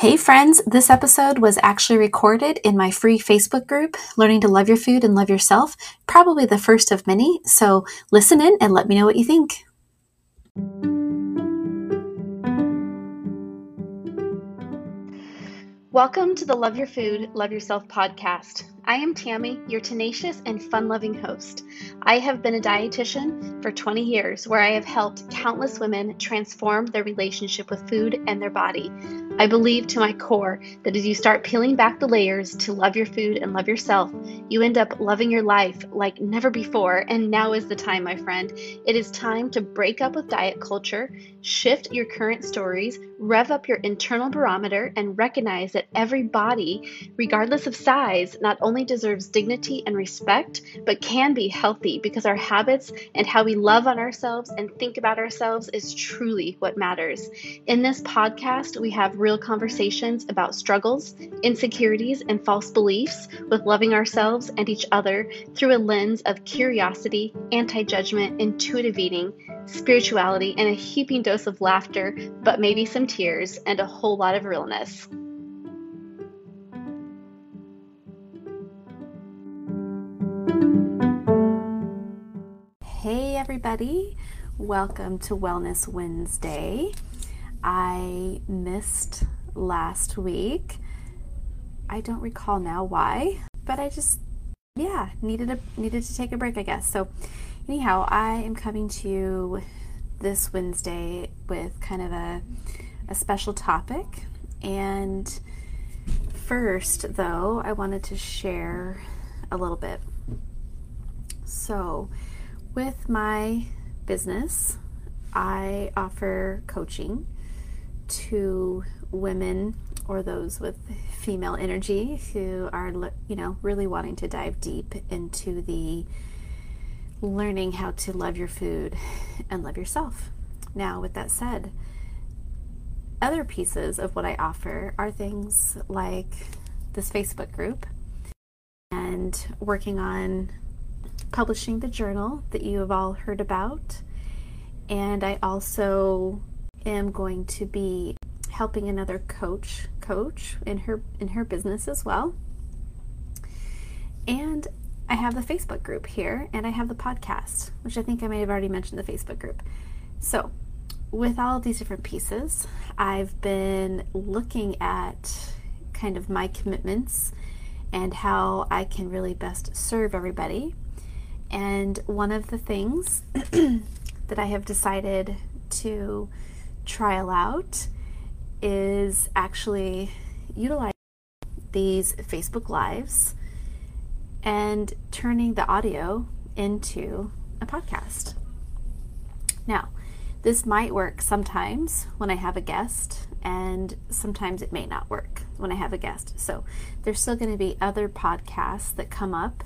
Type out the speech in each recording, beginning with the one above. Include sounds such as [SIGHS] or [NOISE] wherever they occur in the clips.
Hey friends, this episode was actually recorded in my free Facebook group, Learning to Love Your Food and Love Yourself, probably the first of many. So listen in and let me know what you think. Welcome to the Love Your Food, Love Yourself podcast. I am Tammy, your tenacious and fun loving host. I have been a dietitian for 20 years where I have helped countless women transform their relationship with food and their body. I believe to my core that as you start peeling back the layers to love your food and love yourself, you end up loving your life like never before. And now is the time, my friend. It is time to break up with diet culture, shift your current stories, rev up your internal barometer, and recognize that every body, regardless of size, not only deserves dignity and respect, but can be healthy because our habits and how we love on ourselves and think about ourselves is truly what matters. In this podcast, we have real conversations about struggles, insecurities, and false beliefs with loving ourselves and each other through a lens of curiosity, anti judgment, intuitive eating, spirituality, and a heaping dose of laughter, but maybe some tears and a whole lot of realness. Everybody. Welcome to Wellness Wednesday. I missed last week. I don't recall now why, but I just yeah, needed a needed to take a break, I guess. So anyhow, I am coming to you this Wednesday with kind of a a special topic. And first, though, I wanted to share a little bit. So, with my business, I offer coaching to women or those with female energy who are, you know, really wanting to dive deep into the learning how to love your food and love yourself. Now, with that said, other pieces of what I offer are things like this Facebook group and working on publishing the journal that you have all heard about. And I also am going to be helping another coach coach in her in her business as well. And I have the Facebook group here and I have the podcast, which I think I may have already mentioned the Facebook group. So, with all of these different pieces, I've been looking at kind of my commitments and how I can really best serve everybody. And one of the things [CLEARS THROAT] that I have decided to trial out is actually utilizing these Facebook Lives and turning the audio into a podcast. Now, this might work sometimes when I have a guest, and sometimes it may not work when I have a guest. So, there's still going to be other podcasts that come up,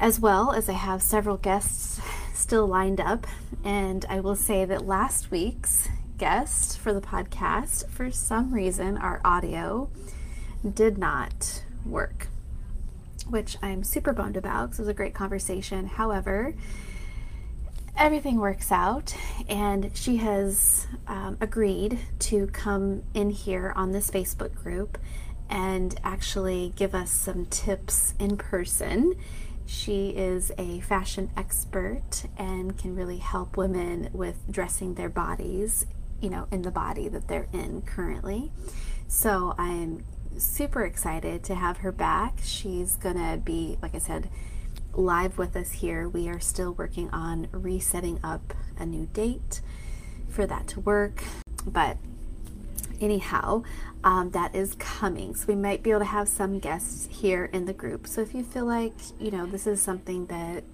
as well as I have several guests still lined up. And I will say that last week's guest for the podcast, for some reason, our audio did not work, which I'm super bummed about because it was a great conversation. However, everything works out, and she has um, agreed to come in here on this Facebook group and actually give us some tips in person. She is a fashion expert and can really help women with dressing their bodies you know, in the body that they're in currently. So I'm super excited to have her back. She's gonna be, like I said, live with us here. We are still working on resetting up a new date for that to work. But anyhow, um, that is coming. So we might be able to have some guests here in the group. So if you feel like, you know, this is something that,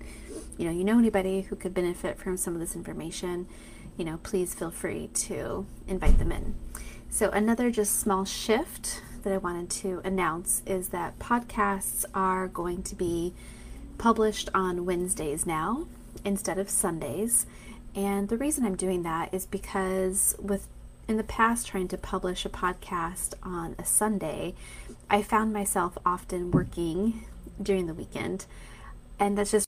you know, you know anybody who could benefit from some of this information, you know, please feel free to invite them in. So, another just small shift that I wanted to announce is that podcasts are going to be published on Wednesdays now instead of Sundays. And the reason I'm doing that is because with in the past trying to publish a podcast on a Sunday, I found myself often working during the weekend, and that's just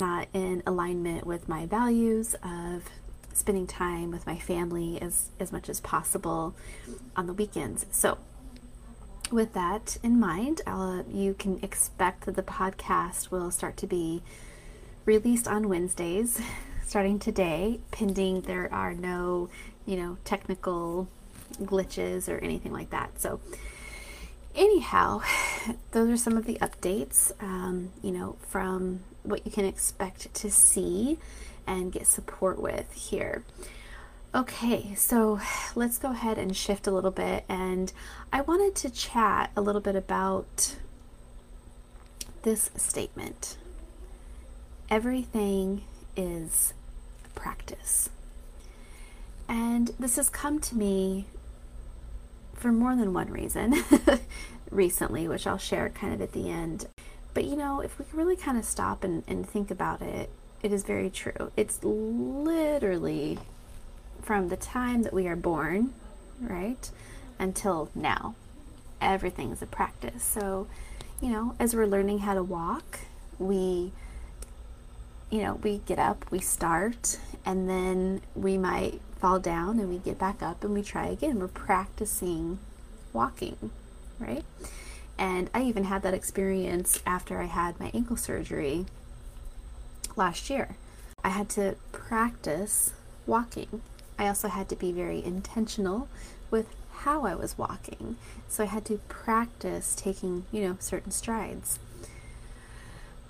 not in alignment with my values of spending time with my family as, as much as possible on the weekends. So, with that in mind, uh, you can expect that the podcast will start to be released on Wednesdays [LAUGHS] starting today, pending there are no, you know, technical glitches or anything like that. So, anyhow, [LAUGHS] those are some of the updates, um, you know, from what you can expect to see and get support with here. Okay, so let's go ahead and shift a little bit. And I wanted to chat a little bit about this statement everything is practice. And this has come to me for more than one reason [LAUGHS] recently, which I'll share kind of at the end. But you know, if we really kind of stop and, and think about it, it is very true. It's literally from the time that we are born, right, until now. Everything is a practice. So, you know, as we're learning how to walk, we, you know, we get up, we start, and then we might fall down and we get back up and we try again. We're practicing walking, right? And I even had that experience after I had my ankle surgery last year. I had to practice walking. I also had to be very intentional with how I was walking. So I had to practice taking, you know, certain strides.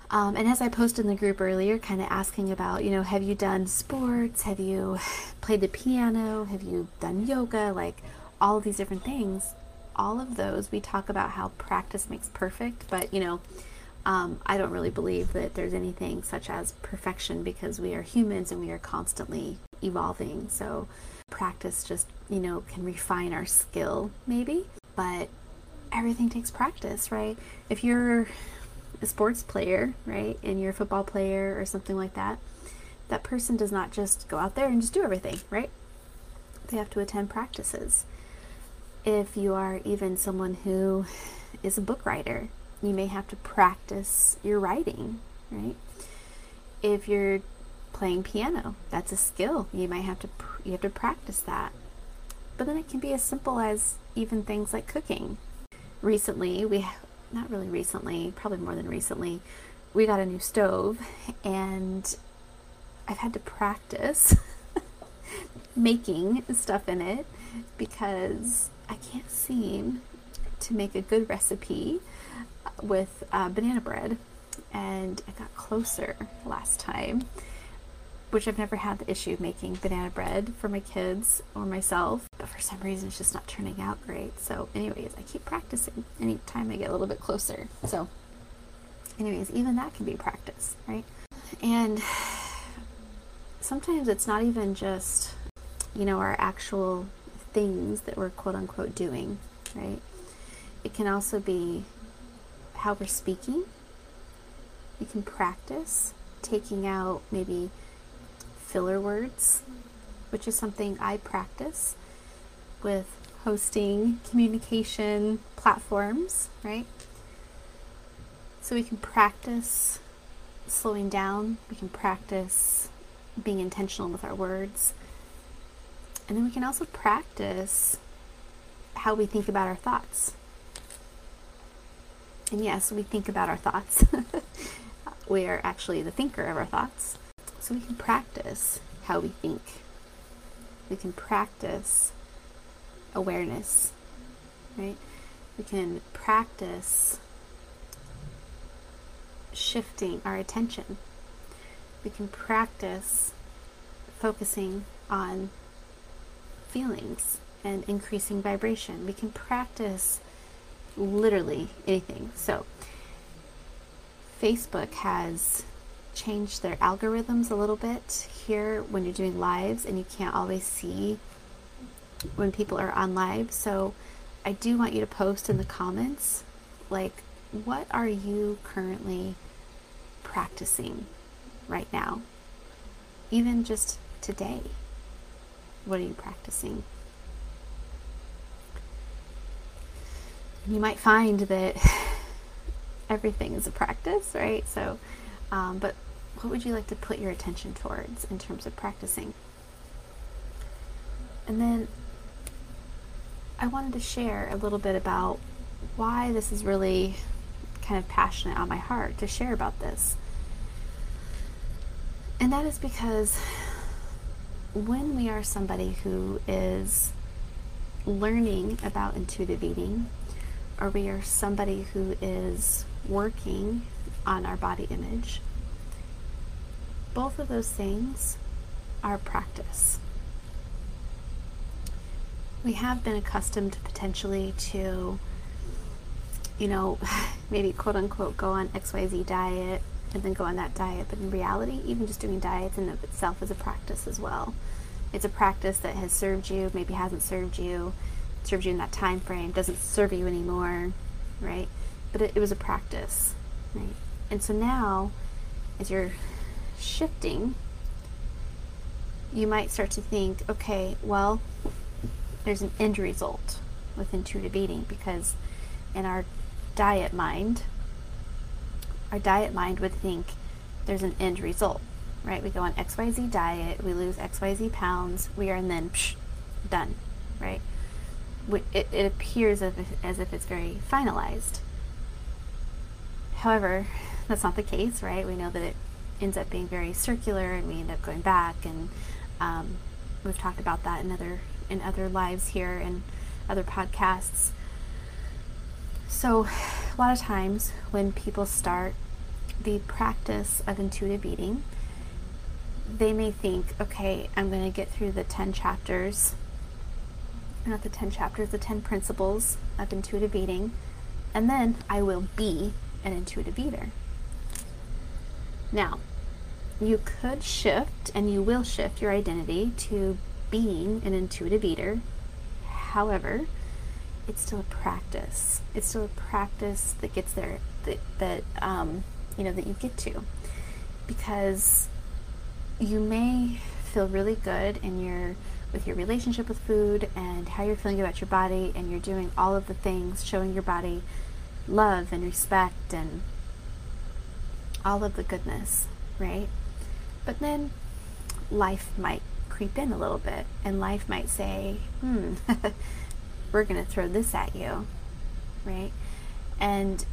Um, and as I posted in the group earlier, kind of asking about, you know, have you done sports? Have you [LAUGHS] played the piano? Have you done yoga? Like all of these different things. All of those, we talk about how practice makes perfect, but, you know, um, I don't really believe that there's anything such as perfection because we are humans and we are constantly evolving. So practice just, you know, can refine our skill maybe, but everything takes practice, right? If you're a sports player, right, and you're a football player or something like that, that person does not just go out there and just do everything, right? They have to attend practices. If you are even someone who is a book writer, you may have to practice your writing, right? If you're playing piano, that's a skill. You might have to you have to practice that. But then it can be as simple as even things like cooking. Recently, we not really recently, probably more than recently, we got a new stove and I've had to practice [LAUGHS] making stuff in it because I can't seem to make a good recipe with uh, banana bread, and I got closer last time, which I've never had the issue of making banana bread for my kids or myself, but for some reason it's just not turning out great. So, anyways, I keep practicing anytime I get a little bit closer. So, anyways, even that can be practice, right? And sometimes it's not even just, you know, our actual things that we're quote unquote doing, right? It can also be how we're speaking. You can practice taking out maybe filler words, which is something I practice with hosting communication platforms, right? So we can practice slowing down, we can practice being intentional with our words. And then we can also practice how we think about our thoughts. And yes, we think about our thoughts. [LAUGHS] we are actually the thinker of our thoughts. So we can practice how we think. We can practice awareness, right? We can practice shifting our attention. We can practice focusing on feelings and increasing vibration. We can practice literally anything. So, Facebook has changed their algorithms a little bit here when you're doing lives and you can't always see when people are on live. So, I do want you to post in the comments like, what are you currently practicing right now? Even just today. What are you practicing? you might find that [LAUGHS] everything is a practice, right? So, um, but what would you like to put your attention towards in terms of practicing? And then I wanted to share a little bit about why this is really kind of passionate on my heart to share about this. And that is because when we are somebody who is learning about intuitive eating, or we are somebody who is working on our body image, both of those things are practice. We have been accustomed potentially to, you know, [LAUGHS] maybe quote unquote go on XYZ diet and then go on that diet. But in reality, even just doing diets in of itself is a practice as well. It's a practice that has served you, maybe hasn't served you, served you in that time frame, doesn't serve you anymore, right? But it, it was a practice, right? And so now, as you're shifting, you might start to think, okay, well, there's an end result with intuitive eating because in our diet mind, our diet mind would think there's an end result, right? We go on XYZ diet, we lose XYZ pounds, we are then psh, done, right? It, it appears as if, as if it's very finalized. However, [LAUGHS] that's not the case, right? We know that it ends up being very circular and we end up going back and um, we've talked about that in other in other lives here and other podcasts. So, a lot of times when people start the practice of intuitive eating, they may think, okay, I'm going to get through the 10 chapters, not the 10 chapters, the 10 principles of intuitive eating, and then I will be an intuitive eater. Now, you could shift and you will shift your identity to being an intuitive eater. However, it's still a practice. It's still a practice that gets there that, that um, you know that you get to because you may feel really good in your with your relationship with food and how you're feeling about your body and you're doing all of the things showing your body love and respect and all of the goodness, right? But then life might creep in a little bit, and life might say, hmm, [LAUGHS] we're going to throw this at you, right? And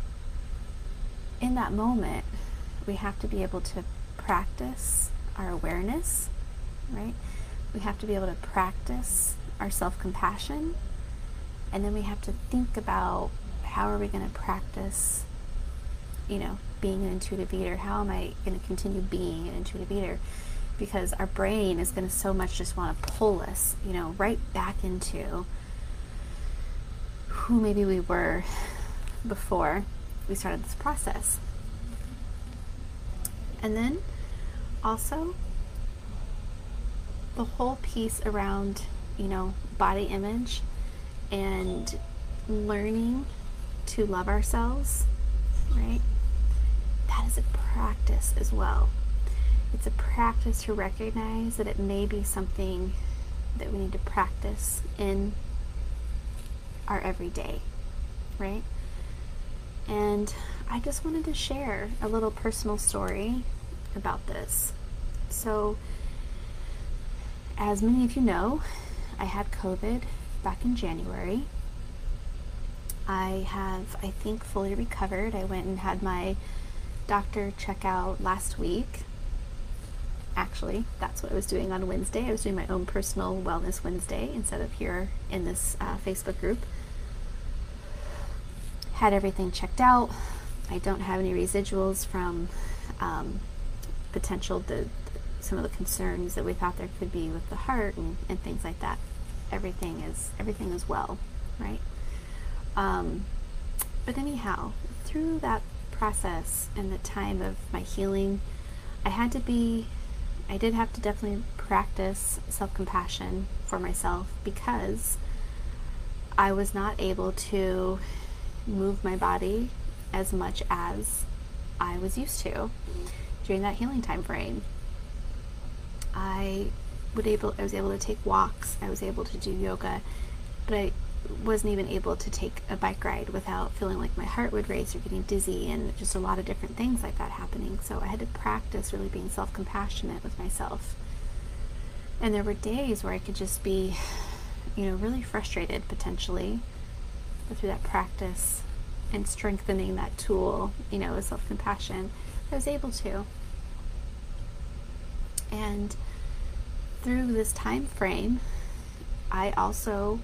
in that moment, we have to be able to practice our awareness, right? We have to be able to practice our self compassion, and then we have to think about how are we going to practice, you know, being an intuitive eater? How am I going to continue being an intuitive eater? Because our brain is going to so much just want to pull us, you know, right back into who maybe we were before we started this process. And then also the whole piece around, you know, body image and learning to love ourselves, right? that is a practice as well. It's a practice to recognize that it may be something that we need to practice in our everyday, right? And I just wanted to share a little personal story about this. So, as many of you know, I had COVID back in January. I have, I think, fully recovered. I went and had my doctor check out last week. Actually, that's what I was doing on Wednesday. I was doing my own personal Wellness Wednesday instead of here in this uh, Facebook group. Had everything checked out. I don't have any residuals from um, potential the, some of the concerns that we thought there could be with the heart and, and things like that. Everything is everything is well, right? Um, but anyhow, through that process and the time of my healing, I had to be, I did have to definitely practice self compassion for myself because I was not able to move my body as much as I was used to during that healing time frame. I would able I was able to take walks, I was able to do yoga, but I wasn't even able to take a bike ride without feeling like my heart would race or getting dizzy and just a lot of different things like that happening. So I had to practice really being self compassionate with myself. And there were days where I could just be, you know, really frustrated potentially. But through that practice and strengthening that tool, you know, of self compassion, I was able to. And through this time frame, I also,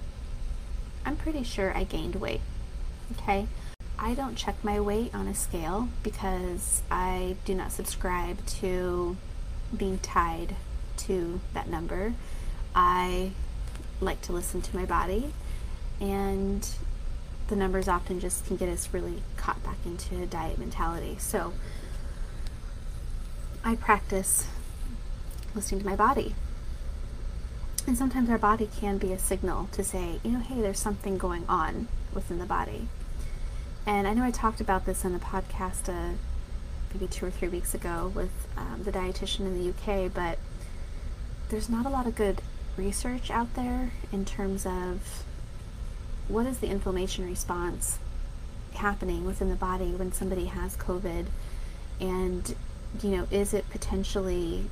I'm pretty sure I gained weight. Okay. I don't check my weight on a scale because I do not subscribe to being tied to that number. I like to listen to my body, and the numbers often just can get us really caught back into diet mentality. So I practice listening to my body. And sometimes our body can be a signal to say, you know, hey, there's something going on within the body. And I know I talked about this in a podcast uh, maybe two or three weeks ago with um, the dietitian in the UK, but there's not a lot of good research out there in terms of what is the inflammation response happening within the body when somebody has COVID, and you know, is it potentially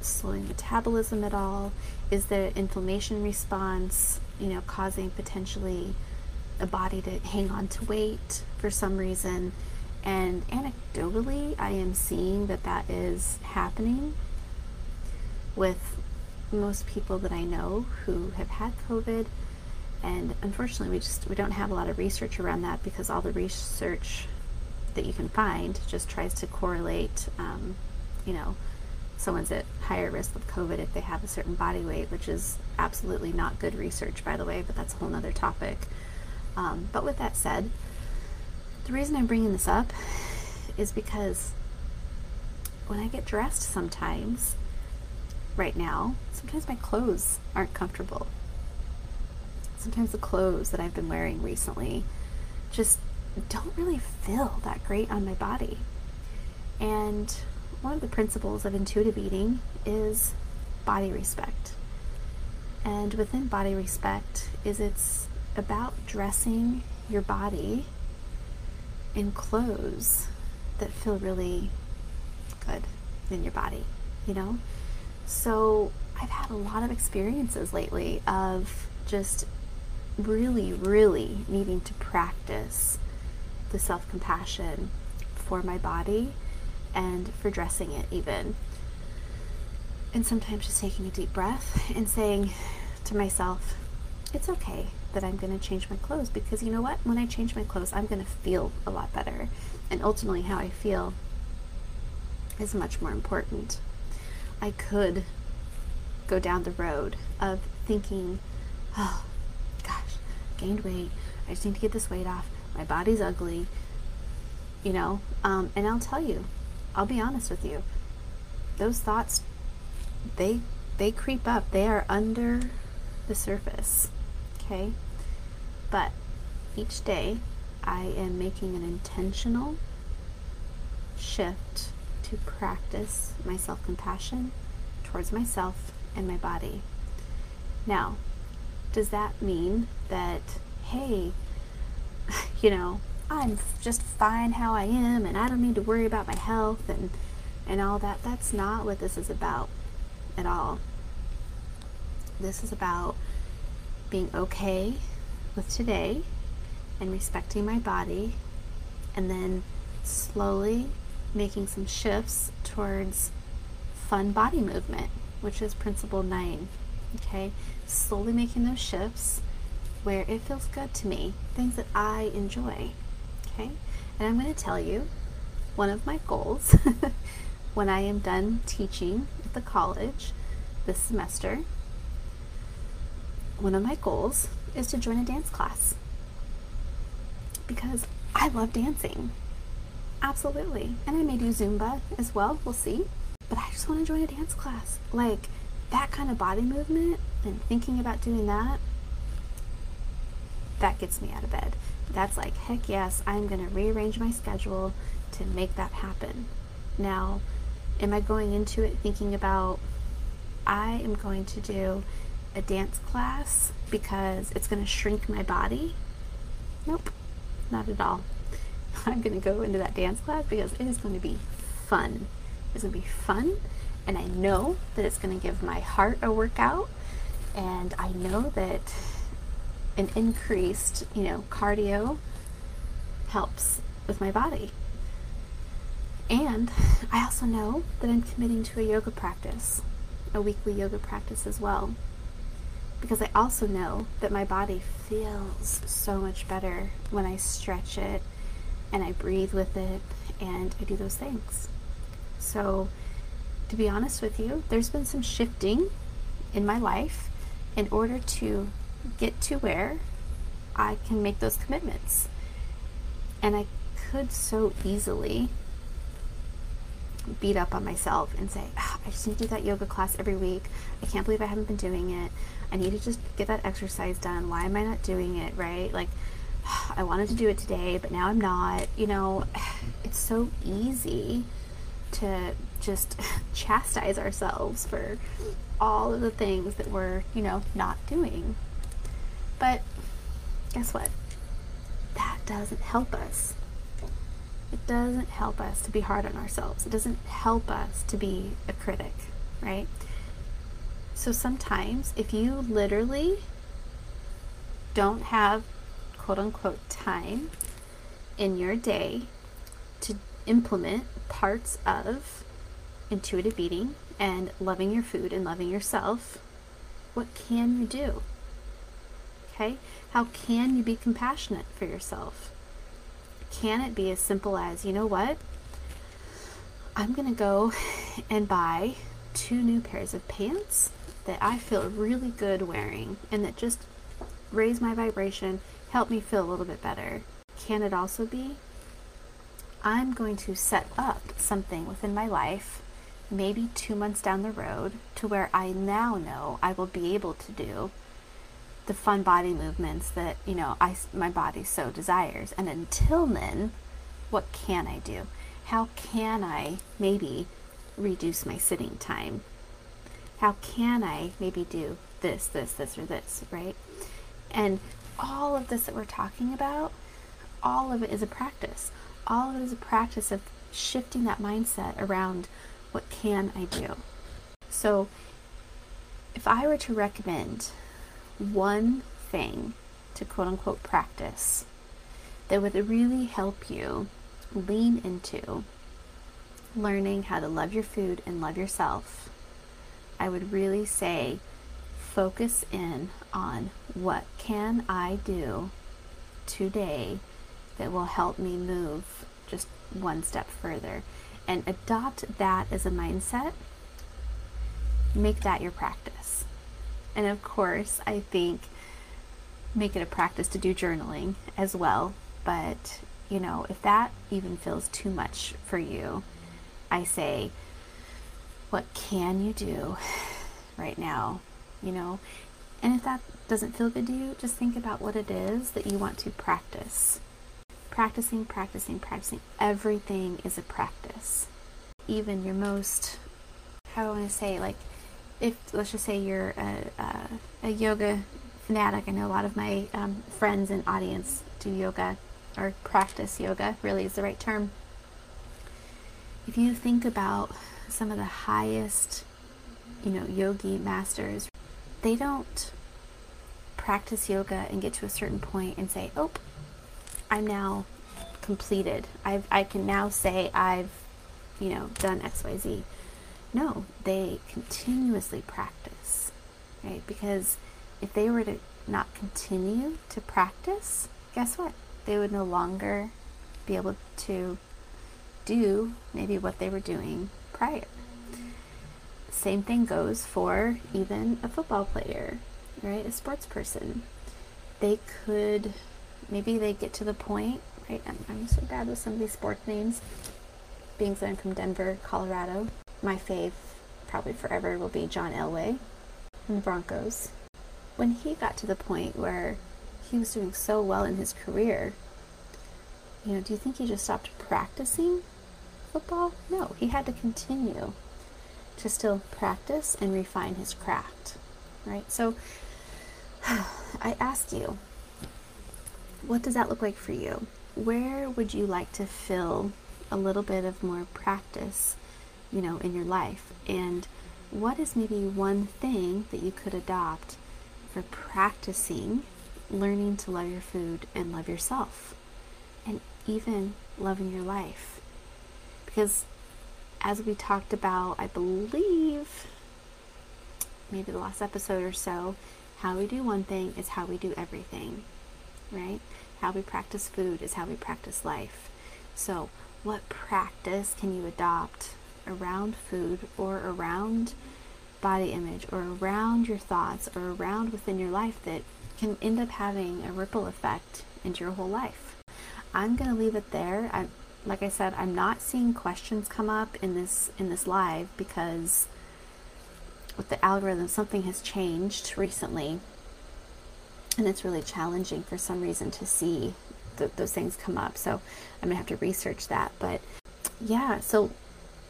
slowing metabolism at all? Is the inflammation response, you know, causing potentially a body to hang on to weight for some reason? And anecdotally, I am seeing that that is happening with most people that I know who have had COVID. And unfortunately, we just we don't have a lot of research around that because all the research that you can find just tries to correlate, um, you know, someone's at higher risk of COVID if they have a certain body weight, which is absolutely not good research, by the way, but that's a whole other topic. Um, but with that said, the reason I'm bringing this up is because when I get dressed sometimes, right now, sometimes my clothes aren't comfortable. Sometimes the clothes that I've been wearing recently just don't really feel that great on my body. And one of the principles of intuitive eating is body respect. And within body respect is it's about dressing your body in clothes that feel really good in your body, you know? So I've had a lot of experiences lately of just really, really needing to practice the self compassion for my body and for dressing it, even. And sometimes just taking a deep breath and saying to myself, it's okay that I'm going to change my clothes because you know what? When I change my clothes, I'm going to feel a lot better. And ultimately, how I feel is much more important. I could go down the road of thinking, oh, gosh, gained weight. I just need to get this weight off. My body's ugly. You know, um, and I'll tell you, I'll be honest with you. Those thoughts, they they creep up. They are under the surface. Okay? But each day I am making an intentional shift to practice my self compassion towards myself and my body. Now, does that mean that, hey, [LAUGHS] you know, I'm just fine how I am and I don't need to worry about my health and, and all that? That's not what this is about at all. This is about being okay with today and respecting my body, and then slowly making some shifts towards fun body movement, which is principle nine. Okay, slowly making those shifts where it feels good to me, things that I enjoy. Okay, and I'm going to tell you one of my goals [LAUGHS] when I am done teaching at the college this semester one of my goals is to join a dance class because I love dancing. Absolutely. And I may do Zumba as well, we'll see. But I just want to join a dance class. Like that kind of body movement and thinking about doing that, that gets me out of bed. That's like, heck yes, I'm going to rearrange my schedule to make that happen. Now, am I going into it thinking about, I am going to do a dance class because it's going to shrink my body. Nope, not at all. [LAUGHS] I'm going to go into that dance class because it is going to be fun. It's going to be fun And I know that it's going to give my heart a workout. And I know that an increased, you know, cardio helps with my body. And I also know that I'm committing to a yoga practice, a weekly yoga practice as well. Because I also know that my body feels so much better when I stretch it and I breathe with it and I do those things. So, to be honest with you, there's been some shifting in my life in order to get to where I can make those commitments. And I could so easily beat up on myself and say, oh, I just need to do that yoga class every week. I can't believe I haven't been doing it. I need to just get that exercise done. Why am I not doing it? Right? Like, ah, I wanted to do it today, but now I'm not. You know, [SIGHS] it's so easy to just [LAUGHS] chastise ourselves for all of the things that we're, you know, not doing. But guess what? That doesn't help us. It doesn't help us to be hard on ourselves. It doesn't help us to be a critic, right? So sometimes if you literally don't have quote unquote time in your day to implement parts of intuitive eating and loving your food and loving yourself, what can you do? Okay? How can you be compassionate for yourself? Can it be as simple as, you know what? I'm going to go [LAUGHS] and buy two new pairs of pants that I feel really good wearing and that just raise my vibration, help me feel a little bit better. Can it also be I'm going to set up something within my life, maybe two months down the road, to where I now know I will be able to do the fun body movements that you know I my body so desires. And until then, what can I do? How can I maybe reduce my sitting time? How can I maybe do this, this, this, or this, right? And all of this that we're talking about, all of it is a practice. All of it is a practice of shifting that mindset around what can I do. So, if I were to recommend one thing to quote unquote practice that would really help you lean into learning how to love your food and love yourself, I would really say focus in on what can I do today that will help me move just one step further and adopt that as a mindset. Make that your practice. And of course, I think make it a practice to do journaling as well. But, you know, if that even feels too much for you, I say, what can you do [SIGHS] right now? You know, and if that doesn't feel good to you, just think about what it is that you want to practice. Practicing, practicing, practicing. Everything is a practice. Even your most, how do I want to say, like, if let's just say you're a, a, a yoga fanatic, I know a lot of my um, friends and audience do yoga or practice yoga, really is the right term. If you think about some of the highest, you know, yogi masters, they don't practice yoga and get to a certain point and say, "Oh, I'm now completed. I've I can now say I've, you know, done X, Y, Z." No, they continuously practice, right? Because if they were to not continue to practice, guess what? They would no longer be able to do maybe what they were doing prior. Same thing goes for even a football player, right? A sports person. They could, maybe they get to the point, right? I'm, I'm so bad with some of these sports names, being that I'm from Denver, Colorado my fave, probably forever, will be John Elway from the Broncos. When he got to the point where he was doing so well in his career, you know, do you think he just stopped practicing football? No, he had to continue to still practice and refine his craft, right? So [SIGHS] I ask you, what does that look like for you? Where would you like to fill a little bit of more practice you know, in your life? And what is maybe one thing that you could adopt for practicing learning to love your food and love yourself and even loving your life? Because as we talked about, I believe maybe the last episode or so, how we do one thing is how we do everything, right? How we practice food is how we practice life. So, what practice can you adopt around food or around body image or around your thoughts or around within your life that can end up having a ripple effect into your whole life? I'm going to leave it there. I, like I said, I'm not seeing questions come up in this in this live because with the algorithm, something has changed recently, and it's really challenging for some reason to see th- those things come up. So I'm gonna have to research that. But yeah, so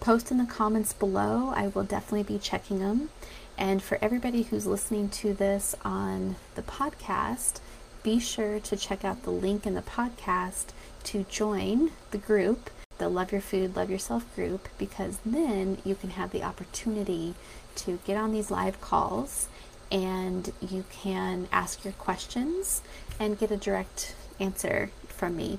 post in the comments below. I will definitely be checking them. And for everybody who's listening to this on the podcast, be sure to check out the link in the podcast to join the group, the Love Your Food, Love Yourself group, because then you can have the opportunity to get on these live calls and you can ask your questions and get a direct answer from me.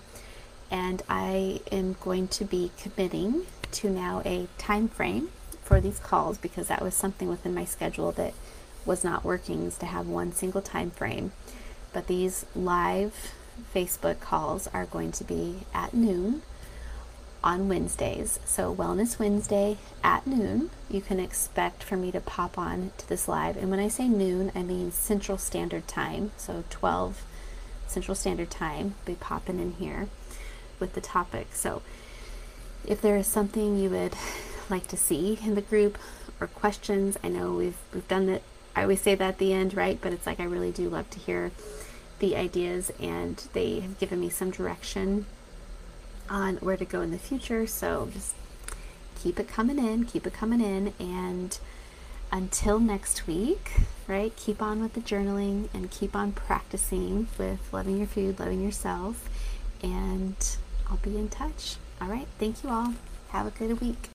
And I am going to be committing to now a time frame for these calls because that was something within my schedule that was not working is to have one single time frame. But these live Facebook calls are going to be at noon on Wednesdays. So, Wellness Wednesday at noon, you can expect for me to pop on to this live. And when I say noon, I mean Central Standard Time. So, 12 Central Standard Time, be popping in here with the topic. So, if there is something you would like to see in the group or questions, I know we've we've done that. I always say that at the end, right? But it's like I really do love to hear the ideas, and they have given me some direction on where to go in the future. So just keep it coming in, keep it coming in. And until next week, right, keep on with the journaling and keep on practicing with loving your food, loving yourself. And I'll be in touch. All right. Thank you all. Have a good week.